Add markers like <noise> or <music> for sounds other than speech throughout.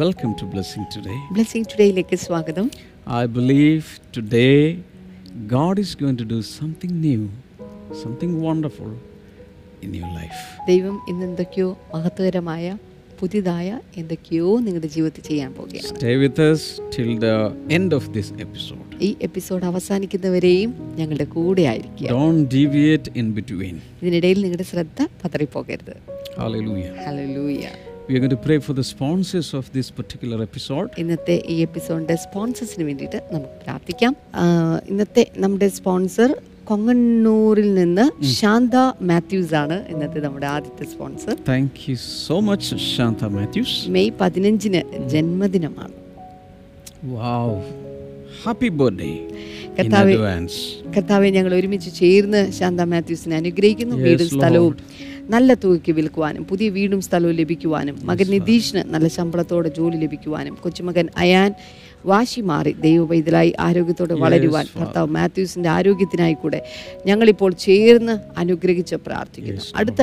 Welcome to Blessing Today. Blessing ടുഡേയിലേക്ക് സ്വാഗതം I believe today God is going to do something new, something wonderful in your life. ദൈവം ഇന്ന് എന്തൊക്കെയോ മഹത്വകരമായ പുതിയതായ എന്തൊക്കെയോ നിങ്ങളുടെ ജീവിതത്തിൽ ചെയ്യാൻ പോവുകയാണ് Stay with us till the end of this episode. ഈ എപ്പിസോഡ് അവസാനിക്കുന്നവരെയും ഞങ്ങളുടെ കൂടെ ആയിരിക്കുക Don't deviate in between. ഇതിനിടയിൽ നിങ്ങളുടെ ശ്രദ്ധ പതറിപ്പോകരുത് Hallelujah. Hallelujah We are going to pray for the sponsors of this particular episode. ഇന്നത്തെ ഈ എപ്പിസോഡിന്റെ സ്പോൺസേഴ്സിന് വേണ്ടിയിട്ട് നമുക്ക് പ്രാർത്ഥിക്കാം. ഇന്നത്തെ നമ്മുടെ സ്പോൺസർ കൊങ്ങണ്ണൂരിൽ നിന്ന് ശാന്ത മാത്യൂസ് ആണ് ഇന്നത്തെ നമ്മുടെ ആദ്യത്തെ sponsor thank you so much Shanta Mathews. May പതിനഞ്ചിന് ജന്മദിനമാണ്. Wow. Happy birthday in കർത്താവെ ഞങ്ങൾ ഒരുമിച്ച് ചേർന്ന് ശാന്ത മാത്യൂസിനെ അനുഗ്രഹിക്കുന്നു. വീടും സ്ഥലവും. നല്ല തുകയ്ക്ക് വിൽക്കുവാനും പുതിയ വീടും സ്ഥലവും ലഭിക്കുവാനും മകൻ നിതീഷിന് നല്ല ശമ്പളത്തോടെ ജോലി ലഭിക്കുവാനും കൊച്ചുമകൻ അയാൻ വാശി മാറി ദൈവവൈതലായി ആരോഗ്യത്തോടെ വളരുവാൻ. ഭർത്താവ് മാത്യൂസിന്റെ ആരോഗ്യത്തിനായി കൂടെ ഞങ്ങളിപ്പോൾ ചേർന്ന് അനുഗ്രഹിച്ച് പ്രാർത്ഥിക്കുന്നു. അടുത്ത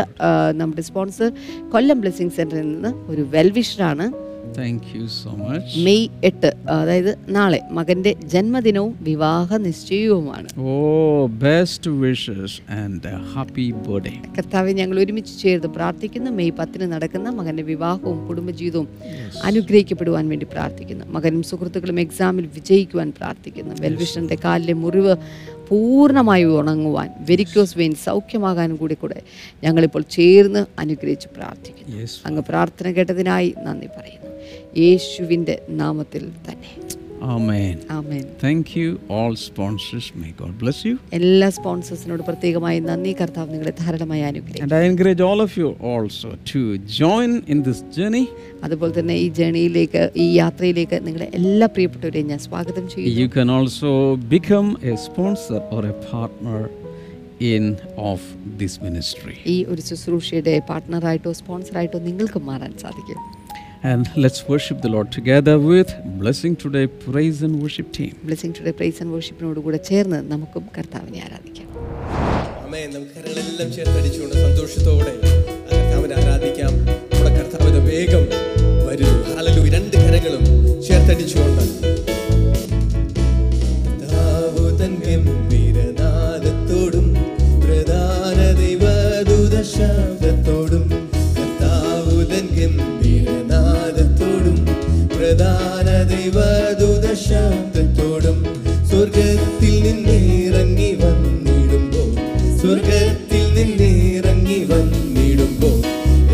നമ്മുടെ സ്പോൺസർ കൊല്ലം ബ്ലെസ്സിങ് സെന്ററിൽ നിന്ന് ഒരു വെൽവിഷറാണ് Thank you so much. May എട്ട് അതായത് നാളെ മകന്റെ ജന്മദിനവും വിവാഹ നിശ്ചയവുമാണ്. Oh, best wishes and happy happy birthday. കർത്താവെ ഞങ്ങൾ ഒരുമിച്ച് ചേർന്ന് പ്രാർത്ഥിക്കുന്നു. മെയ് പത്തിന് നടക്കുന്ന മകന്റെ വിവാഹവും കുടുംബജീവിതവും അനുഗ്രഹിക്കപ്പെടുവാൻ വേണ്ടി പ്രാർത്ഥിക്കുന്നു. മകനും സുഹൃത്തുക്കളും എക്സാമിൽ വിജയിക്കുവാൻ പ്രാർത്ഥിക്കുന്നു. വെൽവിഷന്റെ കാലിലെ മുറിവ് പൂർണമായി ഉണങ്ങുവാൻ വെരിക്കോസ് വെയിൻ സൗഖ്യമാകാനും കൂടി കൂടെ ഞങ്ങളിപ്പോൾ ചേർന്ന് അനുഗ്രഹിച്ച് പ്രാർത്ഥിക്കുന്നു. അങ്ങ് പ്രാർത്ഥന കേട്ടതിനായി നന്ദി പറയുന്നു. യേശുവിന്റെ നാമത്തിൽ തന്നെ. ആമേൻ. ആമേൻ. May God bless you. എല്ലാ സ്പോൺസേഴ്സിനോട് പ്രത്യേകമായി നന്ദി. കർത്താവ് നിങ്ങളെ ധാരാളമായി അനുഗ്രഹിക്കും. And I all of you to join in journey അതുപോലെ തന്നെ ഈ ജേർണിയിലേക്ക് ഈ യാത്രയിലേക്ക് നിങ്ങളെ എല്ലാ പ്രിയപ്പെട്ടവരെയും ഞാൻ സ്വാഗതം ചെയ്യുന്നു. You also. ഈ ഒരു ശുശ്രൂഷയുടെ പാർട്ണറായിട്ടോ സ്പോൺസറായിട്ടോ നിങ്ങൾക്ക് മാറാൻ സാധിക്കും. And let's worship the Lord together with Blessing Today Praise and Worship team. Blessing Today Praise and Worship നോട് കൂടെ ചേർന്ന് നമുക്കും കർത്താവിനെ ആരാധിക്കാം. അമ്മേ നമുക്ക് കരങ്ങളെല്ലാം ചേർത്തടിച്ചുകൊണ്ട് സന്തോഷത്തോടെ കർത്താവിനെ ആരാധിക്കാം. നമ്മുടെ കർത്താവിന്റെ വേഗം വരൂ. ഹല്ലേലൂയ രണ്ട് കരങ്ങളും ചേർത്തടിച്ചുകൊണ്ട് ഗംഭീരനാദത്തോടും പ്രധാന ദൈവദൂത ദൈവദൂത ശബ്ദത്തോടും സ്വർഗത്തിൽ നിന്നിറങ്ങി വന്നിടുമ്പോൾ സ്വർഗത്തിൽ നിന്നിറങ്ങി വന്നിടുമ്പോൾ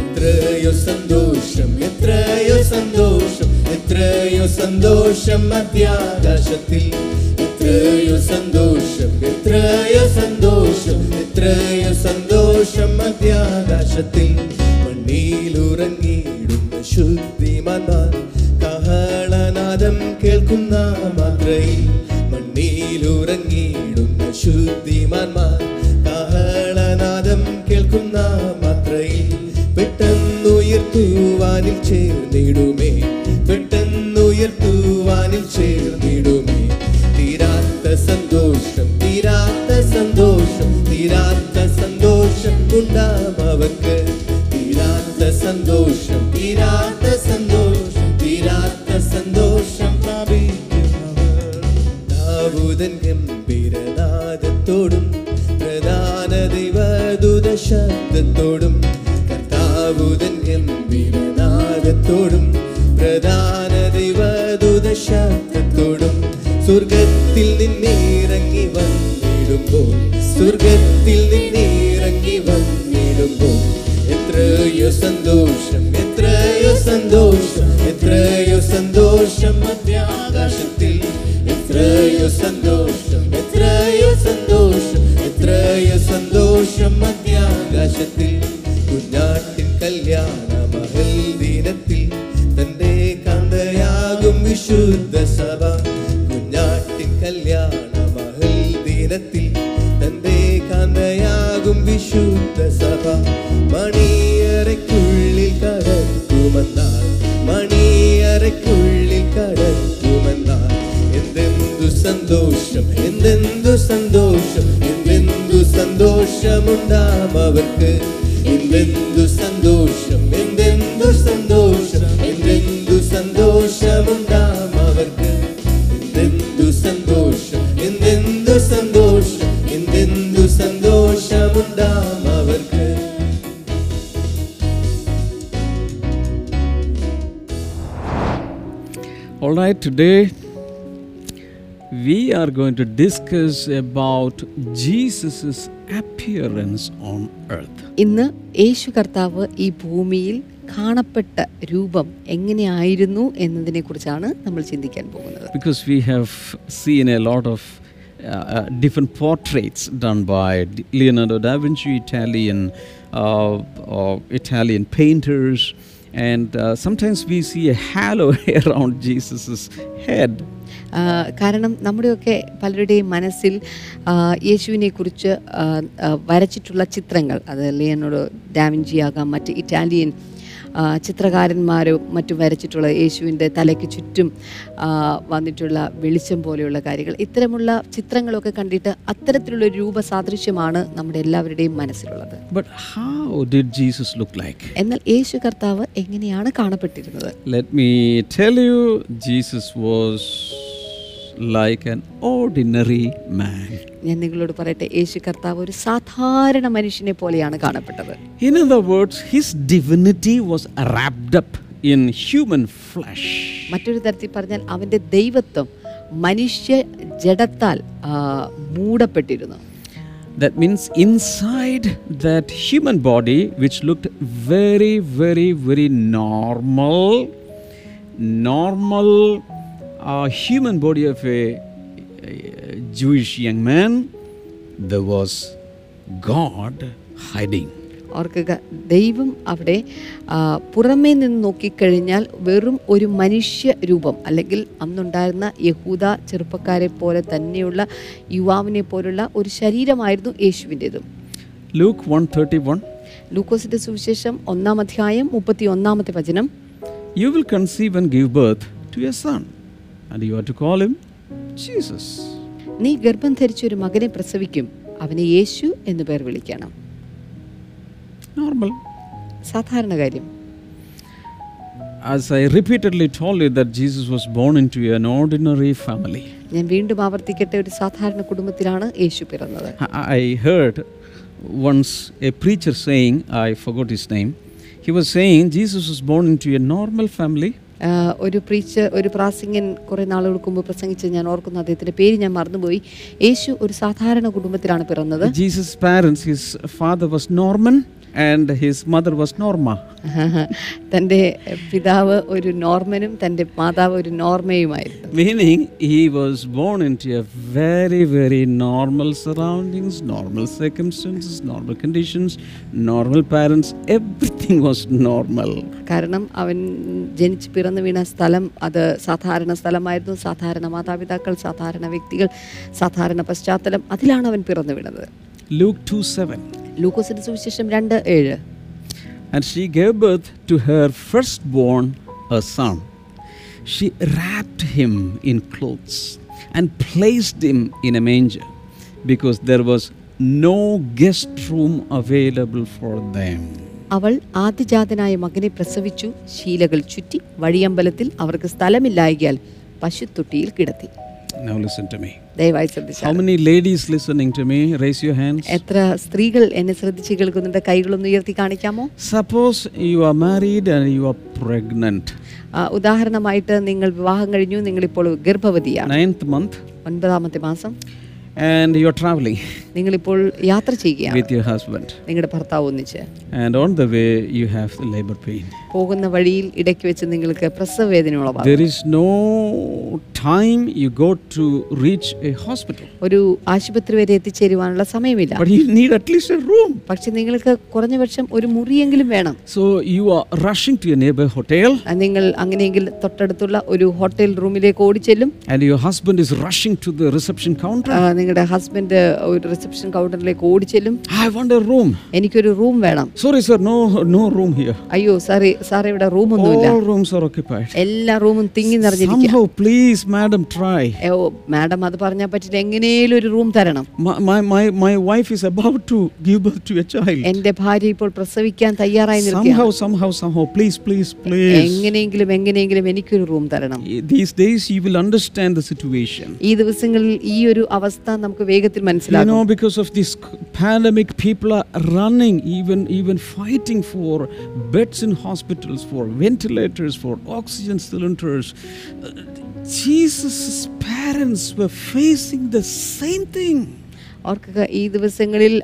എത്രയോ സന്തോഷം എത്രയോ സന്തോഷം എത്രയോ സന്തോഷം മധ്യാകാശത്തിൽ എത്രയോ സന്തോഷം എത്രയോ സന്തോഷം എത്രയോ സന്തോഷം മധ്യാകാശത്തിൽ മണ്ണിലുറങ്ങിയിടുന്ന കഹളനാദം കേൾക്കുന്ന മാത്രയിൽ മണ്ണിലുറങ്ങിയിടുന്ന ശുദ്ധിമാന്മാർ കാഹളനാദം കേൾക്കുന്ന മാത്രയിൽ പെട്ടെന്നുയർത്തുവാനിൽ ചേർന്നിടുമേ പെട്ടെന്നുയർത്തുവാനിൽ ചേർന്നിടുമേ. തീരാത്ത സന്തോഷം തീരാത്ത സന്തോഷം തീരാത്ത സന്തോഷം ഉണ്ടാം തീരാത്ത സന്തോഷം തീരാത്ത ശബ്ദത്തോടും കർത്താവുതൻ ഗംഭീരനാദത്തോടും പ്രധാന ദൈവദൂത സ്വർഗത്തിൽ നിന്നിറങ്ങി വന്നിടുമ്പോൾ സ്വർഗത്തിൽ നിന്നിറങ്ങി വന്നിടുമ്പോൾ എത്രയോ സന്തോഷം എത്രയോ സന്തോഷം right, today we are going to discuss about Jesus's appearance on earth. ഇന്ന് യേശു കർത്താവ് ഈ ഭൂമിയിൽ കാണപ്പെട്ട രൂപം എങ്ങനെയായിരുന്നു എന്നതിനെ കുറിച്ചാണ് നമ്മൾ ചിന്തിക്കാൻ പോകുന്നത് Because we have seen a lot of uh, uh, different portraits done by D- Leonardo da and some we see a halo around Jesus head കാരണം നമ്മുടെയൊക്കെ പലരുടെയും മനസ്സിൽ യേശുവിനെ കുറിച്ച് വരച്ചിട്ടുള്ള ചിത്രങ്ങൾ അത് ലിയനോട് ഡാമിൻജി ആകാം മറ്റ് ഇറ്റാലിയൻ ചിത്രകാരന്മാരും മറ്റും വരച്ചിട്ടുള്ള യേശുവിന്റെ തലയ്ക്ക് ചുറ്റും വന്നിട്ടുള്ള വെളിച്ചം പോലെയുള്ള കാര്യങ്ങൾ. ഇത്തരമുള്ള ചിത്രങ്ങളൊക്കെ കണ്ടിട്ട് അത്തരത്തിലുള്ള ഒരു രൂപസാദൃശ്യമാണ് നമ്മുടെ എല്ലാവരുടെയും മനസ്സിലുള്ളത്. But how did Jesus look like? എന്നാൽ യേശു കർത്താവ് എങ്ങനെയാണ് കാണപ്പെട്ടിരുന്നത്? Let me tell you, Jesus was like an ordinary man. ഞാൻ നിങ്ങളോട് പറയട്ടെ യേശു കർത്താവ് ഒരു സാധാരണ മനുഷ്യനെ പോലെയാണ് കാണപ്പെട്ടത് In other words, his divinity was wrapped up in human flesh. മറ്റൊരു തരത്തിൽ പറഞ്ഞാൽ അവന്റെ ദൈവത്വം മനുഷ്യ ജഡത്താൽ മൂടപ്പെട്ടിരുന്നു That means inside that human body, which looked very, very, very normal, normal uh, human body of a, a Jewish young man, there was God hiding. ഓർക്കുക ദൈവം അവിടെ പുറമേ നിന്ന് നോക്കിക്കഴിഞ്ഞാൽ വെറും ഒരു മനുഷ്യ രൂപം. അല്ലെങ്കിൽ അന്നുണ്ടായിരുന്ന യഹൂദ ചെറുപ്പക്കാരെ പോലെ തന്നെയുള്ള യുവാവിനെ പോലുള്ള ഒരു ശരീരമായിരുന്നു യേശുവിന്റെതും. ലൂക്ക് വൺ തേർട്ടി വൺ ലൂക്കോസിന്റെ സുവിശേഷം ഒന്നാം അധ്യായം മുപ്പത്തി ഒന്നാമത്തെ വചനം. You will conceive and give birth to a son, and you are to call him Jesus. നീ ഗർഭം ധരിച്ച ഒരു മകനെ പ്രസവിക്കും അവനെ യേശു എന്ന് പേർ വിളിക്കണം Normal. സാധാരണ കാര്യം As I repeatedly told you that Jesus was born into an ordinary family. ഞാൻ വീണ്ടും ആവർത്തിക്കട്ടെ ഒരു സാധാരണ കുടുംബത്തിലാണ് യേശു പിറന്നത് I I heard once a preacher saying, I forgot his name, he was saying Jesus was born into a normal family, ആ, ഒരു preach ഒരു പ്രാസിംഗൻ കുറേ നാളുകൾക്ക് മുമ്പ് പ്രസംഗിച്ച് ഞാൻ ഓർക്കുന്നു. അദ്ദേഹത്തിന്റെ പേര് ഞാൻ മറന്നുപോയി. യേശു ഒരു സാധാരണ കുടുംബത്തിലാണ് പിറന്നത്. Jesus parents his father was Norman. And his mother was Norma. തന്റെ പിതാവ് ഒരു നോർമനും തന്റെ മാതാവ് ഒരു നോർമയുമായിരുന്നു Meaning, he was born into a very, very normal surroundings, normal circumstances, normal conditions, normal parents, everything was normal. കാരണം അവൻ ജനിച്ച് പിറന്നു വീണ സ്ഥലം അത് സാധാരണ സ്ഥലമായിരുന്നു സാധാരണ മാതാപിതാക്കൾ സാധാരണ വ്യക്തികൾ സാധാരണ പശ്ചാത്തലം അതിലാണ് അവൻ പിറന്നു വീണത് Luke 2 7. ലൂക്കോസിന്റെ സുവിശേഷം രണ്ട് ഏഴ് And she gave birth to her firstborn, a son. She wrapped him in clothes and placed him in a manger because there was no guest room available for them. അവൾ ആദ്യജാതനായ മകനെ പ്രസവിച്ചു ശീലകൾ ചുറ്റി വഴിയമ്പലത്തിൽ അവർക്ക് സ്ഥലമില്ലായകിയാൽ പശുത്തൊട്ടിയിൽ കിടത്തി Now listen to me. ദയവായി How many ladies listening to me? Raise your hands. എത്ര സ്ത്രീകൾ എന്നെ ശ്രദ്ധിച്ച് കേൾക്കുന്നുണ്ട് കൈകളൊന്ന് ഉയർത്തി കാണിക്കാമോ Suppose you are married and you are pregnant. ആ, ഉദാഹരണമായിട്ട് നിങ്ങൾ വിവാഹം കഴിഞ്ഞു നിങ്ങളിപ്പോൾ ഗർഭവതിയാണ് Ninth month ഒൻപതാമത്തെ മാസം and you are traveling നിങ്ങളിപ്പോൾ യാത്ര ചെയ്യുകയാണ് with your husband. നിങ്ങളുടെ ഭർത്താവ് ഒന്നിച്ച് And on the way you have the labor pain. പോകുന്ന വഴിയിൽ ഇടയ്ക്ക് വെച്ച് നിങ്ങൾക്ക് പ്രസവ വേദന ഉളവാകും There is no time you go to reach a hospital. ഒരു ആശുപത്രി വരെ എത്തിച്ചേരുവാനുള്ള സമയമില്ല But you need at least a room. പക്ഷെ നിങ്ങൾക്ക് കുറഞ്ഞപക്ഷം ഒരു മുറിയെങ്കിലും വേണം So you are rushing to a neighbor hotel നിങ്ങൾ അങ്ങനെയെങ്കിൽ തൊട്ടടുത്തുള്ള ഒരു ഹോട്ടൽ റൂമിലേക്ക് ഓടിച്ചെല്ലും and your husband is rushing to the reception counter. നിങ്ങളുടെ ഹസ്ബൻഡ് ഒരു റിസപ്ഷൻ കൗണ്ടറിലേക്ക് ഓടിച്ചെല്ലും I want a room. എനിക്കൊരു റൂം വേണം Sorry, sir, no, no room here. അയ്യോ സാറി സാറേ ഇവിടെ റൂമൊന്നുമില്ല rooms are occupied. എല്ലാ റൂമും തിങ്ങി please, madam, try. ഏ, ഓ മാഡം അത് പറഞ്ഞാൽ പറ്റില്ല എങ്ങനെയും ഒരു റൂം തരണം wife is about to give birth to a child. എന്റെ ഭാര്യ ഇപ്പോൾ പ്രസവിക്കാൻ തയ്യാറായി നിൽക്കുകയാണ് somehow, somehow, please, please, please. എങ്ങനെയെങ്കിലും എങ്ങനെയെങ്കിലും എനിക്കൊരു റൂം തരണം These days, you will understand the situation. ഈ ദിവസങ്ങളിൽ ഈ ഒരു അവസ്ഥ നമുക്ക് വേഗത്തിൽ മനസ്സിലാകും know, because of this c- pandemic, people are running, even even fighting for beds in hospitals, for ventilators, for oxygen cylinders. Uh, Jesus' parents were facing the same thing. ഓർക്കുക ഈ ദിവസങ്ങളിൽ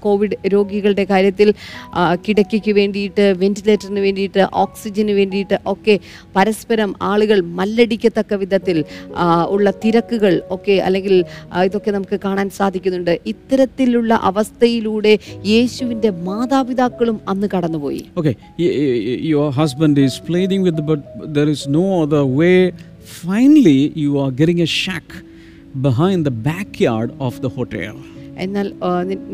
കോവിഡ് രോഗികളുടെ കാര്യത്തിൽ കിടക്കയ്ക്ക് വേണ്ടിയിട്ട് വെന്റിലേറ്ററിന് വേണ്ടിയിട്ട് ഓക്സിജന് വേണ്ടിയിട്ട് ഒക്കെ പരസ്പരം ആളുകൾ മല്ലടിക്കത്തക്ക വിധത്തിൽ ഉള്ള തിരക്കുകൾ ഒക്കെ അല്ലെങ്കിൽ ഇതൊക്കെ നമുക്ക് കാണാൻ സാധിക്കുന്നുണ്ട്. ഇത്തരത്തിലുള്ള അവസ്ഥയിലൂടെ യേശുവിന്റെ മാതാപിതാക്കളും അന്ന് കടന്നുപോയി. Okay finally you are getting a shack. Behind the backyard of the hotel. എന്നാൽ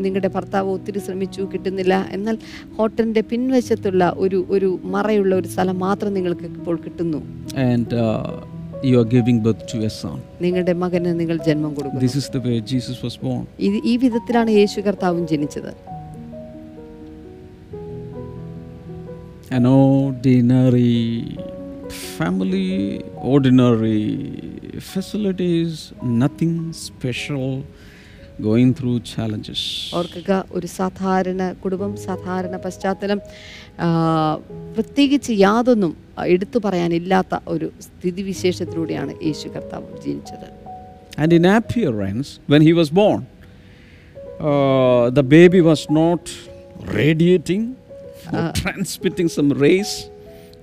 നിങ്ങളുടെ ഭർത്താവ് ഒത്തിരി ശ്രമിച്ചു കിട്ടുന്നില്ല എന്നാൽ ഹോട്ടലിന്റെ പിൻവശത്തുള്ള ഒരു ഒരു മറയുള്ള ഒരു സ്ഥലം മാത്രം നിങ്ങൾക്ക് ഇപ്പോൾ കിട്ടുന്നു And you you are giving birth to son son. നിങ്ങളുടെ മകന് നിങ്ങൾ ജന്മം കൊടുക്കുന്നു This is the way Jesus was born. ഇത് ഈ വിധത്തിലാണ് യേശു കർത്താവും ജനിച്ചത് An ordinary family, ordinary facilities, nothing special, going through challenges. ഓർക്കുക ഒരു സാധാരണ കുടുംബം സാധാരണ പശ്ചാത്തലം പ്രത്യേകിച്ച് യാതൊന്നും എടുത്തു പറയാനില്ലാത്ത ഒരു സ്ഥിതിവിശേഷത്തിലൂടെയാണ് യേശു കർത്താവ് ജീവിച്ചത് And in appearance, when he was born, uh, the baby was not radiating or transmitting some rays,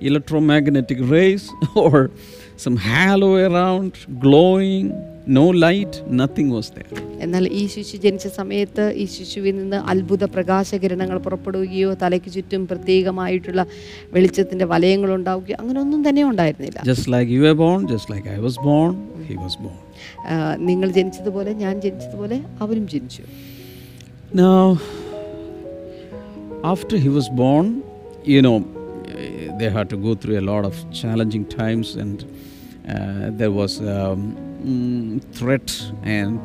electromagnetic rays, or some halo around, glowing, no light, nothing was there. എന്നാൽ ഈ ശിശു ജനിച്ച സമയത്ത് ഈ ശിശുവിൽ നിന്ന് അത്ഭുത പ്രകാശകിരണങ്ങൾ പുറപ്പെടുകയോ തലയ്ക്ക് ചുറ്റും പ്രത്യേകമായിട്ടുള്ള വെളിച്ചത്തിന്റെ വലയങ്ങൾ ഉണ്ടാവുകയോ അങ്ങനെ ഒന്നും തന്നെ ഉണ്ടായിരുന്നില്ല Just like you were born, just like I was born, he was born. ആ, നിങ്ങൾ ജനിച്ചതുപോലെ ഞാൻ ജനിച്ചതുപോലെ അവരും ജനിച്ചു Now, after he was born, you know, eh, they had to go through a lot of challenging times, and uh, there was um, mm, threat, and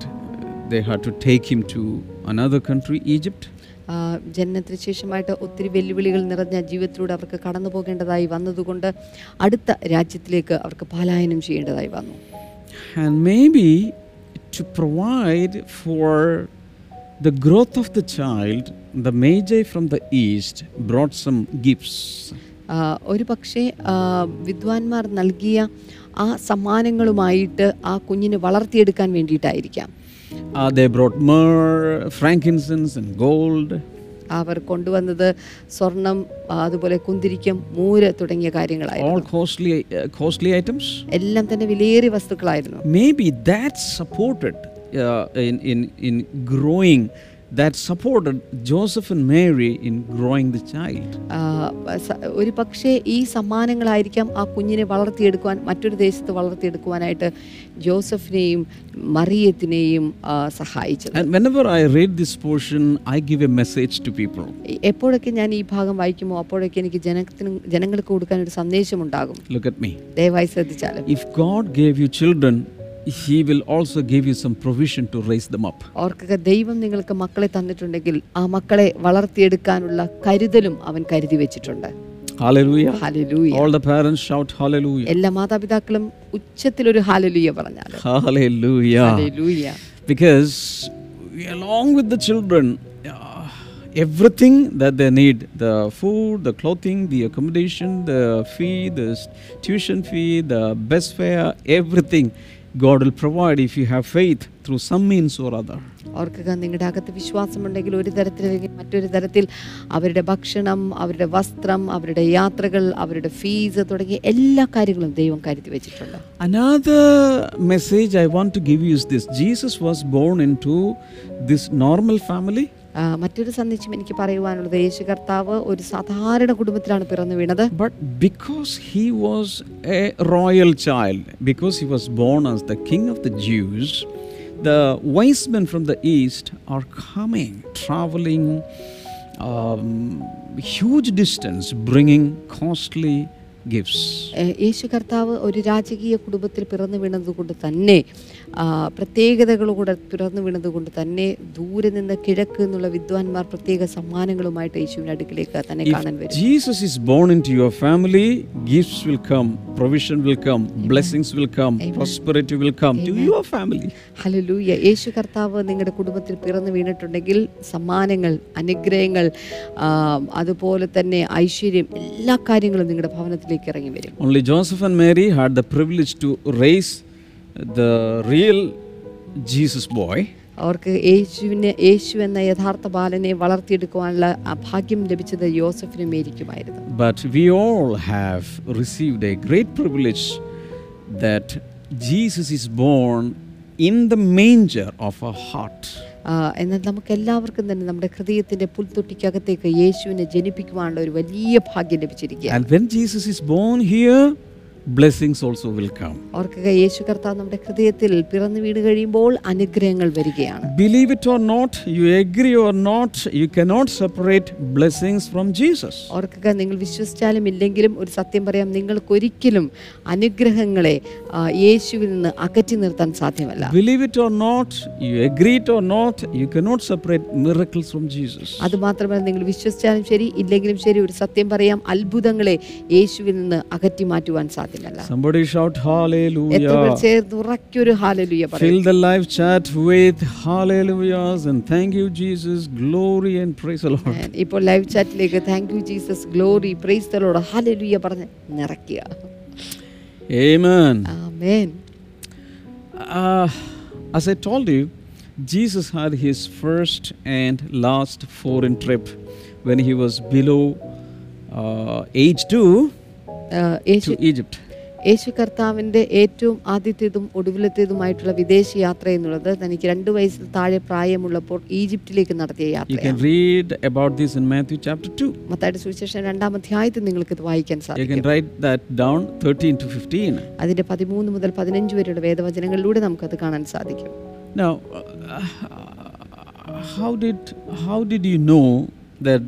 they had to take him to another country, Egypt. ജനനത്തിന് ശേഷമായിട്ട് ഒത്തിരി വെല്ലുവിളികൾ നിറഞ്ഞ ജീവിതത്തിലൂടെ അവർക്ക് കടന്നു പോകേണ്ടതായി വന്നതുകൊണ്ട് അടുത്ത രാജ്യത്തിലേക്ക് അവർക്ക് പലായനം ചെയ്യേണ്ടതായി വന്നു And maybe to provide for the growth of the child, the Magi from the east brought some gifts. ഒരു പക്ഷേ വിദ്വാൻമാർ നൽകിയ ആ സമ്മാനങ്ങളുമായിട്ട് ആ കുഞ്ഞിനെ വളർത്തിയെടുക്കാൻ വേണ്ടിയിട്ടായിരിക്കാം. They brought myrrh, frankincense, and gold. അവർ കൊണ്ടുവന്നത് സ്വർണം അതുപോലെ കുന്തിരിക്കം മൂര് തുടങ്ങിയ all കാര്യങ്ങളായിരുന്നു costly uh, costly items? എല്ലാം തന്നെ വിലയേറിയ വസ്തുക്കളായിരുന്നു. Maybe be supported supported in, in in growing that supported joseph and mary in growing the child. ഒരു പക്ഷേ ഈ സമ്മാനങ്ങളായിരിക്കാം ആ കുഞ്ഞിനെ വളർത്തിയെടുക്കുവാൻ മറ്റൊരു ദേശത്ത് വളർത്തിയെടുക്കുവാനായിട്ട് ജോസഫിനെയും മറിയത്തിനെയും സഹായിച്ചത്. And whenever i read this portion i give a message to people. എപ്പോഴൊക്കെ ഞാൻ ഈ ഭാഗം വായിക്കുമോ അപ്പോഴൊക്കെ എനിക്ക് ജനത്തിന് ജനങ്ങൾക്ക് കൊടുക്കാൻ ഒരു സന്ദേശമുണ്ടാകും. Look at me. ദയവായി ശ്രദ്ധിച്ചാലും. If god gave you children he will also give you some provision to raise them up ഓർക്കുക ദൈവം നിങ്ങൾക്ക് മക്കളെ തന്നിട്ടുണ്ടെങ്കിൽ ആ മക്കളെ വളർത്തിയെടുക്കാനുള്ള കരുതലും അവൻ കരുതി വെച്ചിട്ടുണ്ട് hallelujah Hallelujah. all the parents shout hallelujah എല്ലാ മാതാപിതാക്കളും ഉച്ചത്തിലൊരു ഹാലലൂയ പറഞ്ഞാൽ hallelujah Hallelujah. because along with the children uh, everything that they need the food the clothing the accommodation the fee the tuition fee the bus fare everything god will provide if you have faith through some means or other ഓർക്കുക നിങ്ങളുടെ അകത്ത് വിശ്വാസമുണ്ടെങ്കിൽ ഒരു തരത്തിൽ അല്ലെങ്കിൽ മറ്റൊരു തരത്തിൽ അവരുടെ ഭക്ഷണം അവരുടെ വസ്ത്രം അവരുടെ യാത്രകൾ അവരുടെ ഫീസ് തുടങ്ങിയ എല്ലാ കാര്യങ്ങളും ദൈവം കരുതി വെച്ചിട്ടുണ്ട് message i want to give you is this jesus was born into this normal family ആ, മറ്റൊരു സന്ദേശം എനിക്ക് പറയുവാനുള്ളത് യേശു കർത്താവ് ഒരു സാധാരണ കുടുംബത്തിലാണ് പിറന്നു വീണത് But because he was a royal child, because he was born as the king of the Jews, the wise men from the east are coming, traveling um, huge distance bringing costly gifts. ഏഹ് യേശു കർത്താവ് ഒരു രാജകീയ കുടുംബത്തിൽ പിറന്നു വീണതുകൊണ്ട് തന്നെ ആ, പ്രത്യേകതകളോടെ തുറന്നു വീണതുകൊണ്ട് തന്നെ ദൂരെ നിന്ന് കിഴക്ക് എന്നുള്ള വിദ്വാൻമാർ പ്രത്യേക സമ്മാനങ്ങളുമായിട്ട് യേശുവിന്റെ അടുക്കിലേക്ക് തന്നെ കാണാൻ വരും. Jesus Jesus born in to your family gifts will come provision will come blessings will come prosperity will come to your family hallelujah യേശു കർത്താവ് നിങ്ങളുടെ കുടുംബത്തിൽ പിറന്നു വീണിട്ടുണ്ടെങ്കിൽ സമ്മാനങ്ങൾ അനുഗ്രഹങ്ങൾ അതുപോലെ തന്നെ ഐശ്വര്യം എല്ലാ കാര്യങ്ങളും നിങ്ങളുടെ ഭവനത്തിലേക്ക് ഇറങ്ങി വരും. Only Joseph and Mary had the privilege to raise the real Jesus boy. അവർക്ക് യേശുവിനെ യേശു എന്ന യഥാർത്ഥ ബാലനെ വളർത്തിയെടുക്കുവാനുള്ള ഭാഗ്യം ലഭിച്ചത് യോസഫിനും മേരിക്കുമായിരുന്നു But we all have received a great privilege that Jesus is born in the manger of our heart. ആ, എന്നാൽ നമുക്ക് എല്ലാവർക്കും തന്നെ നമ്മുടെ ഹൃദയത്തിന്റെ പുൽത്തൊട്ടിക്കകത്തേക്ക് യേശുവിനെ ജനിപ്പിക്കുവാനുള്ള ഒരു വലിയ ഭാഗ്യം ലഭിച്ചിരിക്കുക And ഓൾസോ will come. ഓർക്കുക യേശു കർത്താവ് നമ്മുടെ ഹൃദയത്തിൽ പിറന്നു വീട് കഴിയുമ്പോൾ അനുഗ്രഹങ്ങൾ വരികയാണ് Believe it or not, you agree or not, you cannot separate blessings from Jesus. ഓർക്കുക നിങ്ങൾ വിശ്വസിച്ചാലും ഇല്ലെങ്കിലും ഒരു സത്യം പറയാം നിങ്ങൾക്കൊരിക്കലും അനുഗ്രഹങ്ങളെ യേശുവിൽ നിന്ന് അകറ്റി നിർത്താൻ സാധ്യമല്ല Believe it or not, you agree it or not, you cannot separate miracles from Jesus. അത് മാത്രമല്ല നിങ്ങൾ വിശ്വസിച്ചാലും ശരി ഇല്ലെങ്കിലും ശരി ഒരു സത്യം പറയാം അത്ഭുതങ്ങളെ യേശുവിൽ നിന്ന് അകറ്റി മാറ്റുവാൻ സാധ്യമല്ല Somebody shout എത്ര പേർ hallelujah. ചേർന്ന് ഉറക്കൊരു ഹാലലുയ പറയും Fill the live chat with hallelujahs and thank you, Jesus. Glory and praise the Lord. ഇപ്പോൾ live ചാറ്റിലേക്ക് thank you Jesus glory praise the Lord hallelujah പറഞ്ഞ് നിറയ്ക്കുക Amen. Amen Uh, as I told you, Jesus had his first and last foreign trip when he was below uh, age 2 ആ, യേശു Egypt. യേശു കർത്താവിന്റെ ഏറ്റവും ആദ്യത്തേതും ഒടുവിലത്തേതുമായിട്ടുള്ള വിദേശ യാത്ര എന്നുള്ളത് തനിക്ക് രണ്ട് വയസ്സിൽ താഴെ പ്രായമുള്ളപ്പോൾ ഈജിപ്തിലേക്ക് നടത്തിയ യാത്രയാണ് read about this in Matthew chapter 2. മത്തായുടെ സുവിശേഷം രണ്ടാം അധ്യായത്തിൽ നിങ്ങൾക്ക് ഇത് വായിക്കാൻ സാധിക്കും can write that down 13 to 15. അതിന്റെ പതിമൂന്ന് മുതൽ പതിനഞ്ച് വരെയുള്ള വേദവചനങ്ങളിലൂടെ നമുക്കത് കാണാൻ സാധിക്കും Now, how did how did you know that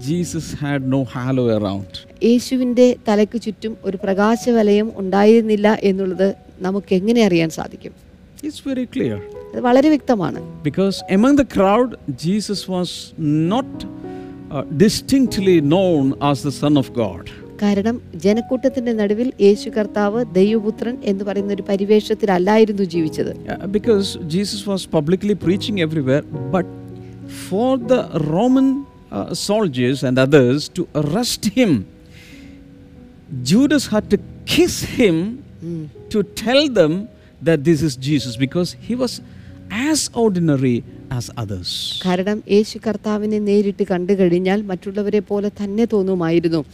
Jesus had no halo around? യേശുവിന്റെ തലയ്ക്ക് ചുറ്റും ഒരു പ്രകാശവലയം ഉണ്ടായിരുന്നില്ല എന്നുള്ളത് നമുക്ക് എങ്ങനെ അറിയാൻ സാധിക്കും? ഇറ്റ്സ് വെരി ക്ലിയർ വളരെ വ്യക്തമാണ്. Because among the crowd Jesus was not distinctly known as the son of God കാരണം ജനക്കൂട്ടത്തിന്റെ നടുവിൽ യേശു കർത്താവ് ദൈവപുത്രൻ എന്ന് പറയുന്ന ഒരു പരിവേഷത്തിലല്ലായിരുന്നു ജീവിച്ചത്. Because Jesus was publicly preaching everywhere but for the Roman soldiers and others to arrest him Judas had to kiss him hmm. to tell them that this is Jesus because he was as ordinary കാരണം യേശു കർത്താവിനെ നേരിട്ട് കണ്ടു കഴിഞ്ഞാൽ മറ്റുള്ളവരെ പോലെ തന്നെ തോന്നുമായിരുന്നു.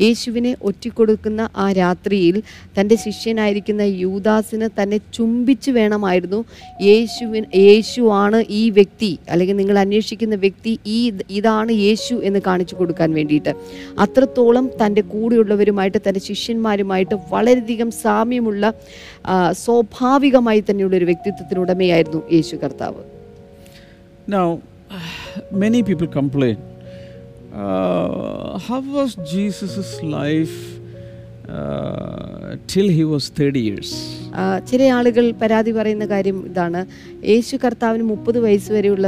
യേശുവിനെ ഒറ്റിക്കൊടുക്കുന്ന ആ രാത്രിയിൽ തന്റെ ശിഷ്യനായിരിക്കുന്ന യൂദാസിന് തന്നെ ചുംബിച്ച് വേണമായിരുന്നു. യേശുവിൻ യേശുവാണ് ഈ വ്യക്തി അല്ലെങ്കിൽ നിങ്ങൾ അന്വേഷിക്കുന്ന വ്യക്തി ഈ ഇതാണ് യേശു എന്ന് കാണിച്ചു കൊടുക്കാൻ വേണ്ടിയിട്ട്. അത്രത്തോളം തന്റെ കൂടെയുള്ളവരുമായിട്ട് തന്റെ ശിഷ്യന്മാരുമായിട്ട് വളരെയധികം സാമ്യമുള്ള സ്വാഭാവികമായി തന്നെയുള്ള ഒരു വ്യക്തിത്വത്തിനുടമയായിരുന്നു യേശു കർത്താവ്. Now, many people complain. Uh, how was Jesus' life uh, till he was 30 years? ചില ആളുകൾ പരാതി പറയുന്ന കാര്യം ഇതാണ് യേശു കർത്താവിന് മുപ്പത് വയസ്സ് വരെയുള്ള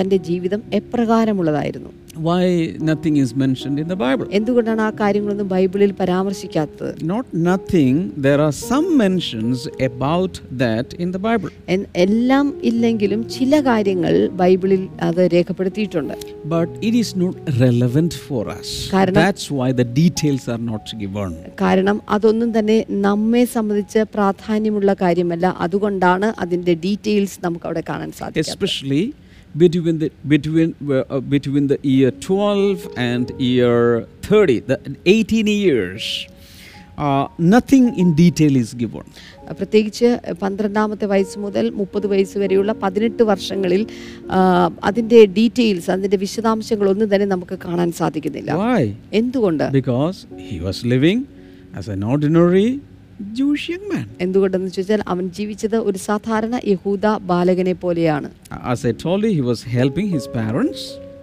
തന്റെ ജീവിതം എപ്രകാരമുള്ളതായിരുന്നു Why nothing is mentioned in the Bible? എന്തുകൊണ്ടാണ് ആ കാര്യങ്ങളൊന്നും ബൈബിളിൽ പരാമർശിക്കാത്തത് Not nothing, there are some mentions about that in the Bible. എല്ലാം ഇല്ലെങ്കിലും ചില കാര്യങ്ങൾ ബൈബിളിൽ അത് രേഖപ്പെടുത്തിയിട്ടുണ്ട് But it is not relevant for us. That's why the details are not given. കാരണം അതൊന്നും തന്നെ നമ്മെ സംബന്ധിച്ച് പ്രാധാന്യമുള്ള കാര്യമല്ല അതുകൊണ്ടാണ് അതിന്റെ ഡീറ്റെയിൽസ് നമുക്ക് അവിടെ കാണാൻ സാധിക്കും especially between the between uh, between the year 12 and year 30 the 18 years uh, nothing in detail is given പ്രത്യേകിച്ച് പന്ത്രണ്ടാമത്തെ വയസ്സ് മുതൽ മുപ്പത് വയസ്സ് വരെയുള്ള പതിനെട്ട് വർഷങ്ങളിൽ അതിന്റെ ഡീറ്റെയിൽസ് അതിന്റെ വിശദാംശങ്ങളൊന്നും തന്നെ നമുക്ക് കാണാൻ സാധിക്കുന്നില്ല why എന്തുകൊണ്ട് because he was living as an ordinary jewish young man. എന്തുകൊണ്ടെന്ന് ചോദിച്ചാൽ അവൻ ജീവിച്ചത് ഒരു സാധാരണ യഹൂദ ബാലകനെ പോലെയാണ്. As i told you he was helping his parents.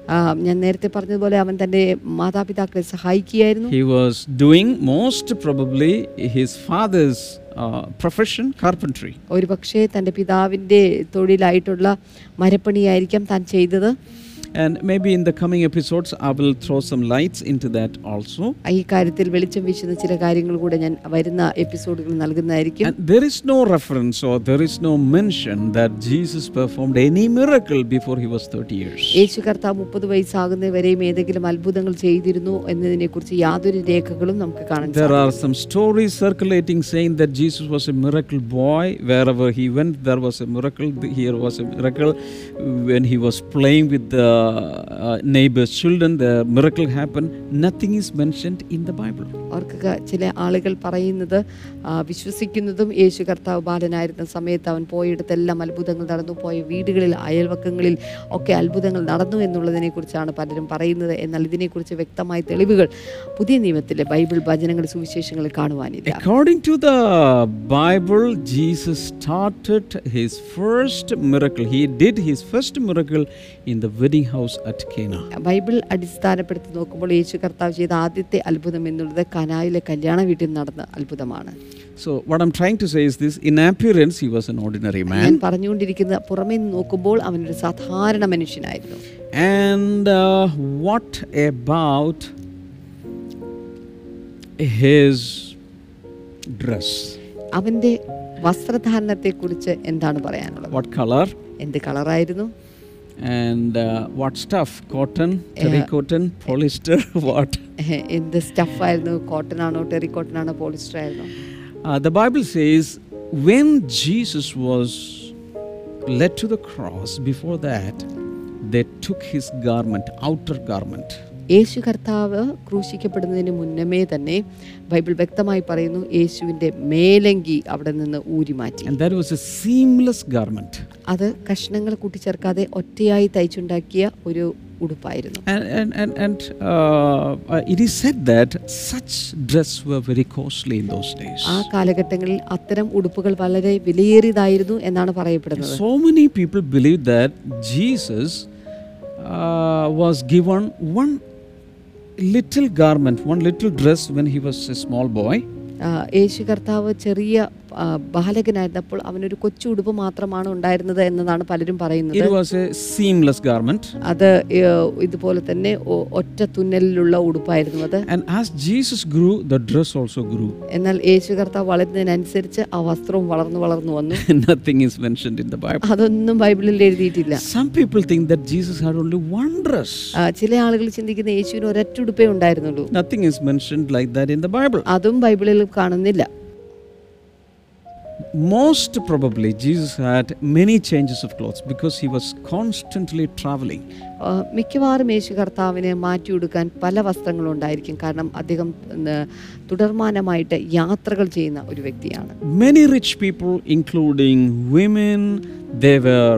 ആ, ആ, ഞാൻ നേരത്തെ പറഞ്ഞതുപോലെ അവൻ തന്റെ മാതാപിതാക്കളെ സഹായിക്കുകയായിരുന്നു. He was doing most probably his father's uh, profession, carpentry. ഒരു പക്ഷേ തന്റെ പിതാവിന്റെ തൊഴിലായിട്ടുള്ള മരപ്പണിയായിരിക്കാം താൻ ചെയ്തത്. And maybe in the coming episodes, I will throw some lights into that also. ഈ കാര്യത്തിൽ വെളിച്ചം വീശുന്ന ചില കാര്യങ്ങൾ കൂടെ ഞാൻ വരുന്ന എപ്പിസോഡുകൾ നൽകുന്നതായിരിക്കും And there is no reference or there is no mention that Jesus performed any miracle before he was 30 years. യേശു കർത്താവ് മുപ്പത് വയസ്സാകുന്നവരെയും ഏതെങ്കിലും അത്ഭുതങ്ങൾ ചെയ്തിരുന്നു എന്നതിനെക്കുറിച്ച് യാതൊരു രേഖകളും നമുക്ക് കാണാൻ There are some stories circulating saying that Jesus was a miracle boy. Wherever he went, there was a miracle. Here was a miracle. When he was playing with the uh, children children, the miracle nothing is mentioned in the Bible. ഓർക്കുക ചില ആളുകൾ പറയുന്നത് വിശ്വസിക്കുന്നതും യേശു കർത്താവ് ബാലനായിരുന്ന സമയത്ത് അവൻ പോയിടത്തെല്ലാം അത്ഭുതങ്ങൾ നടന്നു പോയ വീടുകളിൽ അയൽവക്കങ്ങളിൽ ഒക്കെ അത്ഭുതങ്ങൾ നടന്നു എന്നുള്ളതിനെ കുറിച്ചാണ് പലരും പറയുന്നത് എന്നാൽ ഇതിനെക്കുറിച്ച് വ്യക്തമായ തെളിവുകൾ പുതിയ നിയമത്തിലെ ബൈബിൾ വചനങ്ങൾ സുവിശേഷങ്ങളിൽ കാണുവാനില്ല According to the Bible, Jesus started his first miracle. He did his first miracle in the wedding house at Cana. Bible അടിസ്ഥാനപ്പെടുത്തി നോക്കുമ്പോൾ യേശു കർത്താവ് ചെയ്ത ആദ്യത്തെ അത്ഭുതം എന്നുള്ളത് കനായിലെ കല്യാണ വീട്ടിൽ നടന്ന അത്ഭുതമാണ് So, what I'm trying to say is this in appearance, he was an ordinary ഞാൻ man. പറഞ്ഞുകൊണ്ടിരിക്കുന്ന പുറമേ നിന്ന് നോക്കുമ്പോൾ ഒരു സാധാരണ മനുഷ്യനായിരുന്നു And uh, what about his dress? അവന്റെ വസ്ത്രധാരണത്തെക്കുറിച്ച് എന്താണ് പറയാനുള്ളത് What color? എന്ത് കളറായിരുന്നു And uh, what stuff? Cotton, terracotta, polyester, what? Eh, stuff സ്റ്റഫായിരുന്നു കോട്ടൺ ആണോ ടെറി കോട്ടൺ ആണോ പോളിസ്റ്റർ ആയിരുന്നോ Uh, the Bible says when Jesus was led to the cross, before that, they took his garment, outer garment. യേശു കർത്താവ് ക്രൂശിക്കപ്പെടുന്നതിന് മുന്നമേ തന്നെ Bible വ്യക്തമായി പറയുന്നു യേശുവിന്റെ മേലങ്കി അവിടെ നിന്ന് ഊരി മാറ്റി And that was a seamless garment. അത് കഷ്ണങ്ങൾ കൂട്ടിച്ചേർക്കാതെ ഒറ്റയായി തയ്ച്ചുണ്ടാക്കിയ ഒരു ഉടുപ്പായിരുന്നു And, and, and, and uh, uh, it is said that such dress were very costly in those days. ആ കാലഘട്ടങ്ങളിൽ അത്തരം ഉടുപ്പുകൾ വളരെ വിലയേറിയതായിരുന്നു എന്നാണ് പറയപ്പെടുന്നത് so many people believe that Jesus uh, was given one little garment, one little dress when he was a small boy. ആ, യേശു കർത്താവ് ചെറിയ ബാലകനായിരുന്നപ്പോൾ അവനൊരു കൊച്ചു ഉടുപ്പ് മാത്രമാണ് ഉണ്ടായിരുന്നത് എന്നതാണ് പലരും പറയുന്നത് a അത് ഇതുപോലെ തന്നെ ഒറ്റ തുന്നലിലുള്ള ഉടുപ്പായിരുന്നു അത് And as Jesus grew, the dress also grew. <laughs> എന്നാൽ യേശു കർത്താവ് വളരുന്നതിനനുസരിച്ച് ആ വസ്ത്രവും വളർന്നു വളർന്നു വന്നു <laughs> Nothing is mentioned in the Bible. അതൊന്നും ബൈബിളിൽ എഴുതിയിട്ടില്ല Some people think that Jesus had only one dress. ചില ആളുകൾ ചിന്തിക്കുന്ന യേശുവിന് ഒരൊറ്റ ഉടുപ്പേ ഉണ്ടായിരുന്നുള്ളൂ Nothing is mentioned like that in the Bible. അതും ബൈബിളിൽ കാണുന്നില്ല Most probably, Jesus had many changes of clothes because he was constantly traveling. മിക്കവാറും യേശു കർത്താവിന് മാറ്റിയെടുക്കാൻ പല വസ്ത്രങ്ങളും ഉണ്ടായിരിക്കും കാരണം അദ്ദേഹം തുടർമാനമായിട്ട് യാത്രകൾ ചെയ്യുന്ന ഒരു വ്യക്തിയാണ് many rich people including women, they were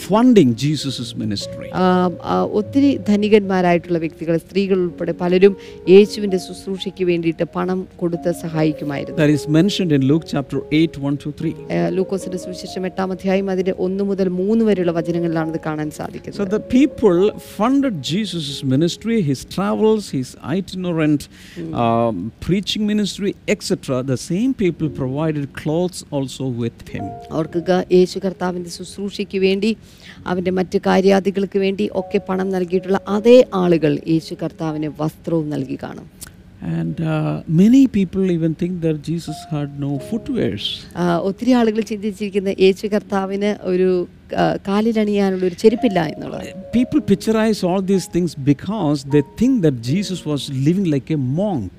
funding Jesus' ministry. ആ, ആ, ഒത്തിരി ധനികന്മാരായിട്ടുള്ള വ്യക്തികൾ സ്ത്രീകൾ ഉൾപ്പെടെ പലരും യേശുവിന്റെ ശുശ്രൂഷയ്ക്ക് വേണ്ടിയിട്ട് പണം കൊടുത്ത് സഹായിക്കുമായിരുന്നു That is mentioned in Luke chapter 8, 1 to 3. ആ, ലൂക്കോസിന്റെ സുവിശേഷം എട്ടാം അധ്യായം അതിന്റെ ഒന്ന് മുതൽ മൂന്ന് വരെയുള്ള വചനങ്ങളിലാണ് ഇത് കാണാൻ സാധിക്കുന്നത് people funded Jesus' ministry, his travels, his itinerant um, preaching ministry, etc. The same people provided clothes also with him. ഓർക്കുക യേശു കർത്താവിന്റെ ശുശ്രൂഷയ്ക്ക് വേണ്ടി അവന്റെ മറ്റ് കാര്യാദികൾക്ക് വേണ്ടി ഒക്കെ പണം നൽകിയിട്ടുള്ള അതേ ആളുകൾ യേശു കർത്താവിന് വസ്ത്രവും നൽകി കാണും And uh, many people even think that Jesus had no footwears. ആ, ഒത്തിരി ആളുകൾ ചിന്തിച്ചിരിക്കുന്ന യേശു കർത്താവിന് ഒരു ഒരു ചെരുപ്പില്ല എന്നുള്ളത് People picturize all these things because they think that Jesus was living like a monk.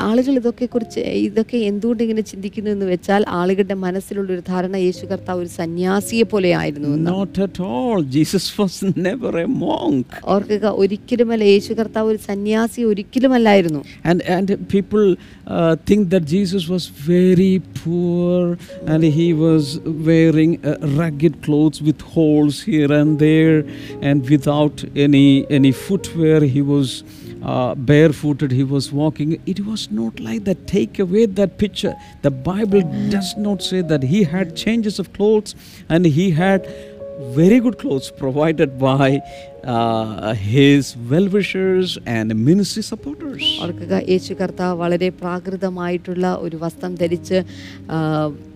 ആളുകൾ ഇതൊക്കെ കുറിച്ച് ഇതൊക്കെ എന്തുകൊണ്ട് ഇങ്ങനെ ചിന്തിക്കുന്നു എന്ന് വെച്ചാൽ ആളുകളുടെ മനസ്സിലുള്ള ഒരു ധാരണ യേശു കർത്താവ് ഒരു സന്യാസിയെ പോലെ ആയിരുന്നു Not at all. Jesus was never a monk. ഓർക്കുക ഒരിക്കലുമല്ല യേശു കർത്താവ് ഒരു സന്യാസി ഒരിക്കലുമല്ലായിരുന്നു and people uh, think that Jesus was very poor and he was wearing uh, ragged clothes with holes here and there and without any, any footwear. He was uh, barefooted, he was walking. It was not like that. Take away that picture. The Bible does not say that he had changes of clothes and he had very good clothes provided by uh, his wishers and and supporters supporters. ഓർക്കുക യേശു കർത്താവ് വളരെ പ്രാകൃതമായിട്ടുള്ള ഒരു വസ്ത്രം ധരിച്ച്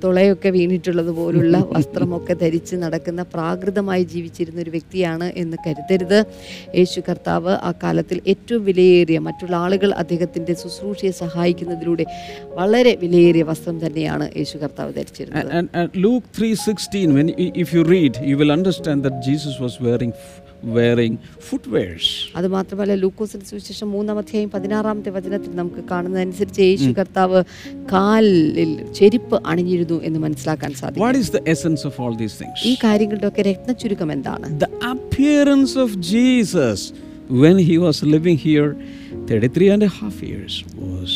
തുളയൊക്കെ വീണിട്ടുള്ളത് പോലുള്ള <laughs> വസ്ത്രമൊക്കെ ധരിച്ച് നടക്കുന്ന പ്രാകൃതമായി ജീവിച്ചിരുന്ന ഒരു വ്യക്തിയാണ് എന്ന് കരുതരുത് യേശു കർത്താവ് ആ കാലത്തിൽ ഏറ്റവും വിലയേറിയ മറ്റുള്ള ആളുകൾ അദ്ദേഹത്തിന്റെ ശുശ്രൂഷയെ സഹായിക്കുന്നതിലൂടെ വളരെ വിലയേറിയ വസ്ത്രം തന്നെയാണ് യേശു കർത്താവ് ധരിച്ചിരുന്നത് and, three Luke 3:16 when read if you read you will understand that Jesus was wearing footwears. അത് മാത്രമല്ല ലൂക്കോസിന് സുവിശേഷം മൂന്നാം അധ്യായം പതിനാറാമത്തെ വചനത്തിൽ നമുക്ക് കാണുന്നതനുസരിച്ച് യേശു കർത്താവ് കാലിൽ ചെരുപ്പ് അണിഞ്ഞിരുന്നു എന്ന് മനസ്സിലാക്കാൻ What is the essence of all these things? ഈ കാര്യങ്ങളുടെ ഒക്കെ രത്നചുരുക്കം എന്താണ് The appearance of Jesus when he was living here 33 and a half years was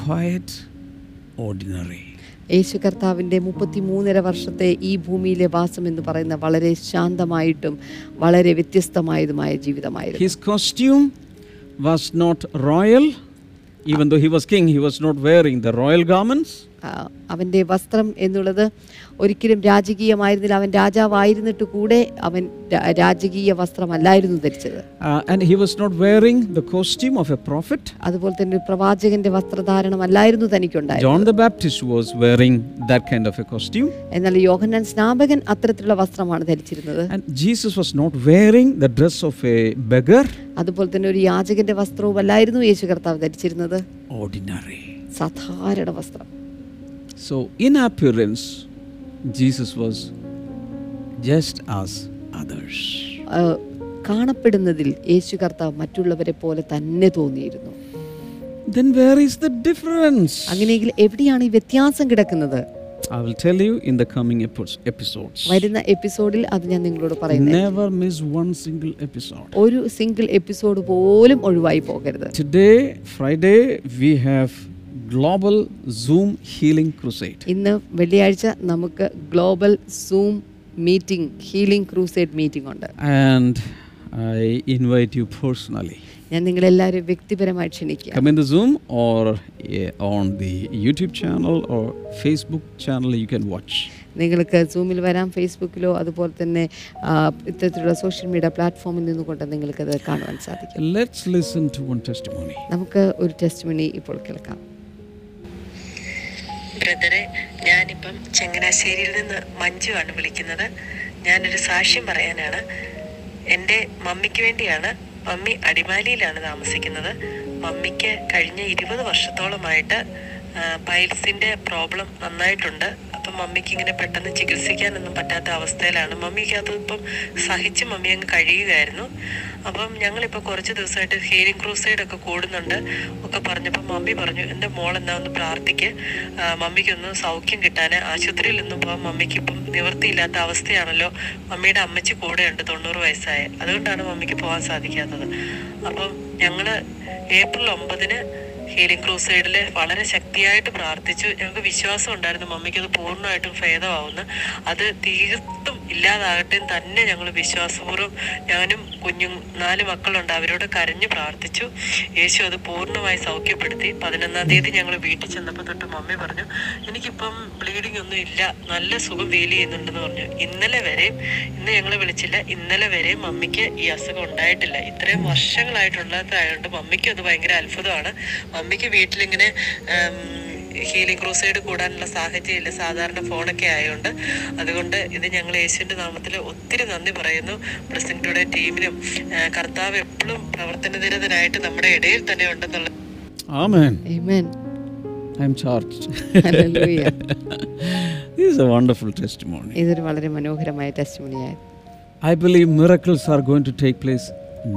quiet ordinary. യേശു കർത്താവിന്റെ മുപ്പത്തി മൂന്നര വർഷത്തെ ഈ ഭൂമിയിലെ വാസം എന്ന് പറയുന്ന വളരെ ശാന്തമായിട്ടും വളരെ വ്യത്യസ്തമായതുമായ ജീവിതമായിരുന്നു. അവന്റെ വസ്ത്രം എന്നുള്ളത് ഒരിക്കലും രാജകീയമായിരുന്നില്ല അവൻ രാജാവായിരുന്നിട്ട് കൂടെ അവൻ രാജകീയ വസ്ത്രമല്ലായിരുന്നു ധരിച്ചത് and he was not wearing the costume of a prophet. അതുപോലെ തന്നെ ഒരു പ്രവാചകന്റെ വസ്ത്രധാരണമല്ലായിരുന്നു തനിക്കുണ്ടായത് John the Baptist was wearing that kind of a costume. എന്നാൽ യോഹന്നാൻ സ്നാപകൻ അത്തരത്തിലുള്ള വസ്ത്രമാണ് ധരിച്ചിരുന്നത് And Jesus was not wearing the dress of a beggar. അതുപോലെ തന്നെ ഒരു യാചകന്റെ വസ്ത്രവും അല്ലായിരുന്നു യേശു കർത്താവ് ധരിച്ചിരുന്നത് Ordinary. സാധാരണ വസ്ത്രം So, in appearance, Jesus was just as others. കാണപ്പെടുന്നതിൽ യേശു കർത്താവ് മറ്റുള്ളവരെ പോലെ തന്നെ തോന്നിയിരുന്നു Then, where is the difference? അങ്ങനെയെങ്കിൽ എവിടെയാണ് ഈ വ്യത്യാസം കിടക്കുന്നത് I will tell you in the coming epi- episodes. വരുന്ന എപ്പിസോഡിൽ അത് ഞാൻ നിങ്ങളോട് പറയുന്നത് Never miss one single episode. ഒരു സിംഗിൾ എപ്പിസോഡ് പോലും ഒഴിവായി പോകരുത് Today, Friday, we have Global Zoom healing Crusade. ഇന്ന് വെള്ളിയാഴ്ച നമുക്ക് global Zoom meeting healing crusade meeting ഉണ്ട് and I invite you personally ഞാൻ നിങ്ങളെല്ലാവരും വ്യക്തിപരമായി ക്ഷണിക്കുക come in the Zoom or on the YouTube channel or Facebook channel you you watch watch. നിങ്ങൾക്ക് സൂമിൽ വരാം ഫേസ്ബുക്കിലോ അതുപോലെ തന്നെ ഇത്തരത്തിലുള്ള സോഷ്യൽ മീഡിയ പ്ലാറ്റ്ഫോമിൽ നിന്നുകൊണ്ട് നിങ്ങൾക്കത് കാണുവാൻ സാധിക്കും Let's listen to one testimony. നമുക്ക് ഒരു ടെസ്റ്റ് ഇപ്പോൾ കേൾക്കാം ബ്രദറെ ഞാനിപ്പം ചങ്ങനാശ്ശേരിയിൽ നിന്ന് മഞ്ജു ആണ് വിളിക്കുന്നത്. ഞാനൊരു സാക്ഷ്യം പറയാനാണ്. എന്റെ മമ്മിക്ക് വേണ്ടിയാണ് മമ്മി അടിമാലിയിലാണ് താമസിക്കുന്നത്. മമ്മിക്ക് കഴിഞ്ഞ ഇരുപത് വർഷത്തോളമായിട്ട് പൈൽസിന്റെ പ്രോബ്ലം നന്നായിട്ടുണ്ട്. അപ്പം മമ്മിക്ക് ഇങ്ങനെ പെട്ടെന്ന് ചികിത്സിക്കാനൊന്നും പറ്റാത്ത അവസ്ഥയിലാണ്. മമ്മിക്ക് അത് ഇപ്പം സഹിച്ച് മമ്മി അങ്ങ് കഴിയുകയായിരുന്നു. അപ്പം ഞങ്ങളിപ്പോൾ കുറച്ച് ദിവസമായിട്ട് ഹീലിംഗ് ക്രൂസൈഡ് ഒക്കെ കൂടുന്നുണ്ട്. ഒക്കെ പറഞ്ഞപ്പോൾ മമ്മി പറഞ്ഞു എന്റെ മോൾ എന്നാ ഒന്ന് പ്രാർത്ഥിക്ക്. മമ്മിക്കൊന്ന് സൗഖ്യം കിട്ടാൻ ആശുപത്രിയിൽ നിന്നും പോകാൻ മമ്മിക്ക് ഇപ്പം നിവൃത്തിയില്ലാത്ത അവസ്ഥയാണല്ലോ. മമ്മിയുടെ അമ്മച്ചി കൂടെയുണ്ട് തൊണ്ണൂറ് വയസ്സായ. അതുകൊണ്ടാണ് മമ്മിക്ക് പോകാൻ സാധിക്കാത്തത്. അപ്പം ഞങ്ങൾ ഏപ്രിൽ ഒമ്പതിന് ഹീലിംഗ് ക്രൂസൈഡിൽ വളരെ ശക്തിയായിട്ട് പ്രാർത്ഥിച്ചു. ഞങ്ങൾക്ക് വിശ്വാസം ഉണ്ടായിരുന്നു മമ്മിക്ക് അത് പൂർണമായിട്ടും ഭേദമാവുന്നു അത് തീർത്തും ഇല്ലാതാകട്ടെ തന്നെ ഞങ്ങൾ വിശ്വാസപൂർവം ഞാനും കുഞ്ഞും നാല് മക്കളുണ്ട് അവരോട് കരഞ്ഞു പ്രാർത്ഥിച്ചു. യേശു അത് പൂർണമായി സൗഖ്യപ്പെടുത്തി. പതിനൊന്നാം തീയതി ഞങ്ങൾ വീട്ടിൽ ചെന്നപ്പോൾ തൊട്ട് മമ്മി പറഞ്ഞു എനിക്കിപ്പം ബ്ലീഡിംഗ് ഒന്നും ഇല്ല. നല്ല സുഖം ഫീൽ ചെയ്യുന്നുണ്ടെന്ന് പറഞ്ഞു. ഇന്നലെ വരെയും ഇന്ന് ഞങ്ങൾ വിളിച്ചില്ല. ഇന്നലെ വരെയും മമ്മിക്ക് ഈ അസുഖം ഉണ്ടായിട്ടില്ല. ഇത്രയും വർഷങ്ങളായിട്ടുള്ളതായതുകൊണ്ട് മമ്മിക്കും അത് ഭയങ്കര അത്ഭുതമാണ്. മമ്മിക്ക് വീട്ടിലിങ്ങനെ ഹീലിംഗ് ക്രൂസൈഡ് കൂടാനുള്ള സാഹചര്യമില്ല സാധാരണ ഫോണൊക്കെ ആയതുകൊണ്ട് അതുകൊണ്ട് ഇത് ഞങ്ങൾ യേശുവിന്റെ നാമത്തിൽ ഒത്തിരി നന്ദി പറയുന്നു ബ്ലസ്സിംഗ് ടുഡേ ടീമിനും കർത്താവ് എപ്പോഴും പ്രവർത്തനനിരതനായിട്ട് നമ്മുടെ ഇടയിൽ തന്നെ ഉണ്ടെന്നുള്ള I Amen. I'm charged. Hallelujah. <laughs> this is a wonderful testimony. ഇതൊരു വളരെ മനോഹരമായ ടെസ്റ്റ് മണിയായിരുന്നു I believe miracles are going to take place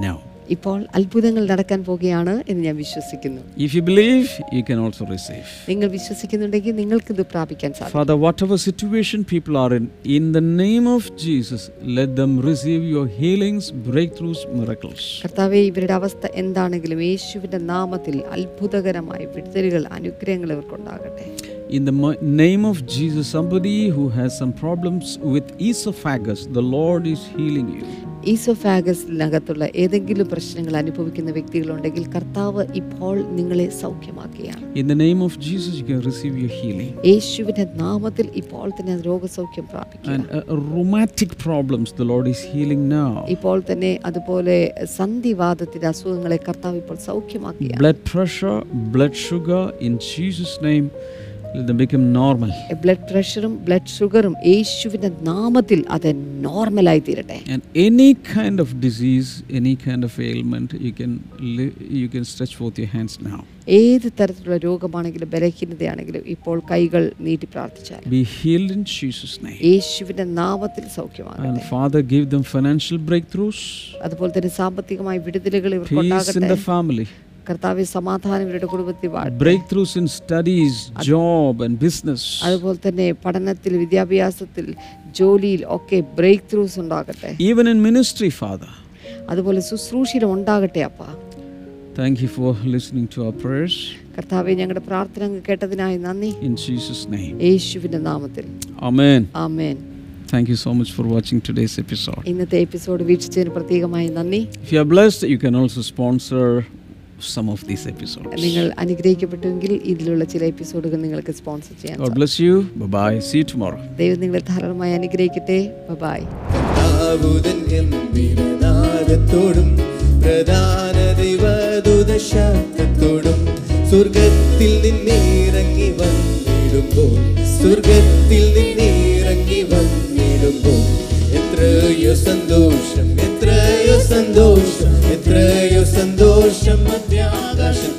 now. ഇപ്പോൾ അത്ഭുതങ്ങൾ നടക്കാൻ പോകുകയാണ് എന്ന് ഞാൻ വിശ്വസിക്കുന്നു If you believe, you can also receive. നിങ്ങൾ വിശ്വസിക്കുന്നുണ്ടെങ്കിൽ നിങ്ങൾക്ക് ഇത് പ്രാപിക്കാൻ സാധിക്കും Father, whatever situation people are in, in the name of Jesus, let them receive your healings, breakthroughs, miracles. കർത്താവെ ഇവരുടെ അവസ്ഥ എന്താണെങ്കിലും യേശുവിന്റെ നാമത്തിൽ അത്ഭുതകരമായ വിടുതലുകൾ അനുഗ്രഹങ്ങൾ ഇവർക്കുണ്ടാകട്ടെ In the name of Jesus, somebody who has some problems with esophagus, the Lord is healing you. ഈസോഫാഗസിനകത്തുള്ള ഏതെങ്കിലും പ്രശ്നങ്ങൾ അനുഭവിക്കുന്ന വ്യക്തികളുണ്ടെങ്കിൽ കർത്താവ് ഇപ്പോൾ നിങ്ങളെ സൗഖ്യമാക്കുകയാണ് In the name of Jesus, you can receive your healing. യേശുവിന്റെ നാമത്തിൽ ഇപ്പോൾ തന്നെ രോഗസൗഖ്യം പ്രാപിക്കുക And uh, rheumatic problems, the Lord is healing now. ഇപ്പോൾ തന്നെ അതുപോലെ സന്ധിവാദത്തിന്റെ അസുഖങ്ങളെ കർത്താവ് ഇപ്പോൾ സൗഖ്യമാക്കുക Blood pressure, blood sugar, in Jesus' name, let them become normal. Blood പ്രഷറും ബ്ലഡ് ഷുഗറും യേശുവിന്റെ നാമത്തിൽ അത് നോർമലായി തീരട്ടെ And any kind of disease, any kind of ailment, you can li- you can stretch forth your hands now. ഏത് തരത്തിലുള്ള രോഗമാണെങ്കിലും ബലഹീനതയാണെങ്കിലും ഇപ്പോൾ കൈകൾ നീട്ടി പ്രാർത്ഥിച്ചാൽ Be healed in Jesus' name. യേശുവിന്റെ നാമത്തിൽ സൗഖ്യമാകട്ടെ Father, give them financial breakthroughs, അതുപോലെ തന്നെ സാമ്പത്തികമായ വിടുതലുകൾ ഇവർക്കുണ്ടാകട്ടെ the family, കർത്താവ് സമാധാനം ഇവരുടെ കുടുംബത്തിൽ breakthroughs in studies job and business അതുപോലെ തന്നെ പഠനത്തിൽ വിദ്യാഭ്യാസത്തിൽ ജോലിയിൽ ഒക്കെ ബ്രേക്ക് ത്രൂസ് ഉണ്ടാകട്ടെ. ഈവൻ ഇൻ മിനിസ്ട്രി ഫാദർ അതുപോലെ ശുശ്രൂഷയിലും ഉണ്ടാകട്ടെ അപ്പാ. Thank you for listening to our prayers കർത്താവേ ഞങ്ങളുടെ പ്രാർത്ഥന കേട്ടതിനായി നന്ദി. ഇൻ ജീസസ് നെയിം യേശുവിന്റെ നാമത്തിൽ. ആമേൻ ആമേൻ. Thank you so much for watching today's episode. If you are blessed, you can also sponsor some of these episodes. നിങ്ങൾ അനുഗ്രഹിക്കപ്പെട്ടുവെങ്കിൽ ഇതിലുള്ള ചില എപ്പിസോഡുകൾ നിങ്ങൾക്ക് സ്പോൺസർ ചെയ്യാം God bless you. Bye bye. See you tomorrow. ദൈവം നിങ്ങളെ ധാരാളമായി അനുഗ്രഹിക്കട്ടെ ബൈ കർത്താവുതൻ ഗംഭീരനാദത്തോടും പ്രധാന ദൈവദൂത ശബ്ദത്തോടും സ്വർഗത്തിൽ നിന്നിറങ്ങി വന്നിടുമ്പോൾ സ്വർഗത്തിൽ നിന്നിറങ്ങി വന്നിടുമ്പോൾ എത്രയോ സന്തോഷം എത്രയോ സന്തോഷം എത്രയോ സന്തോഷം മധ്യാകാശത്തിൽ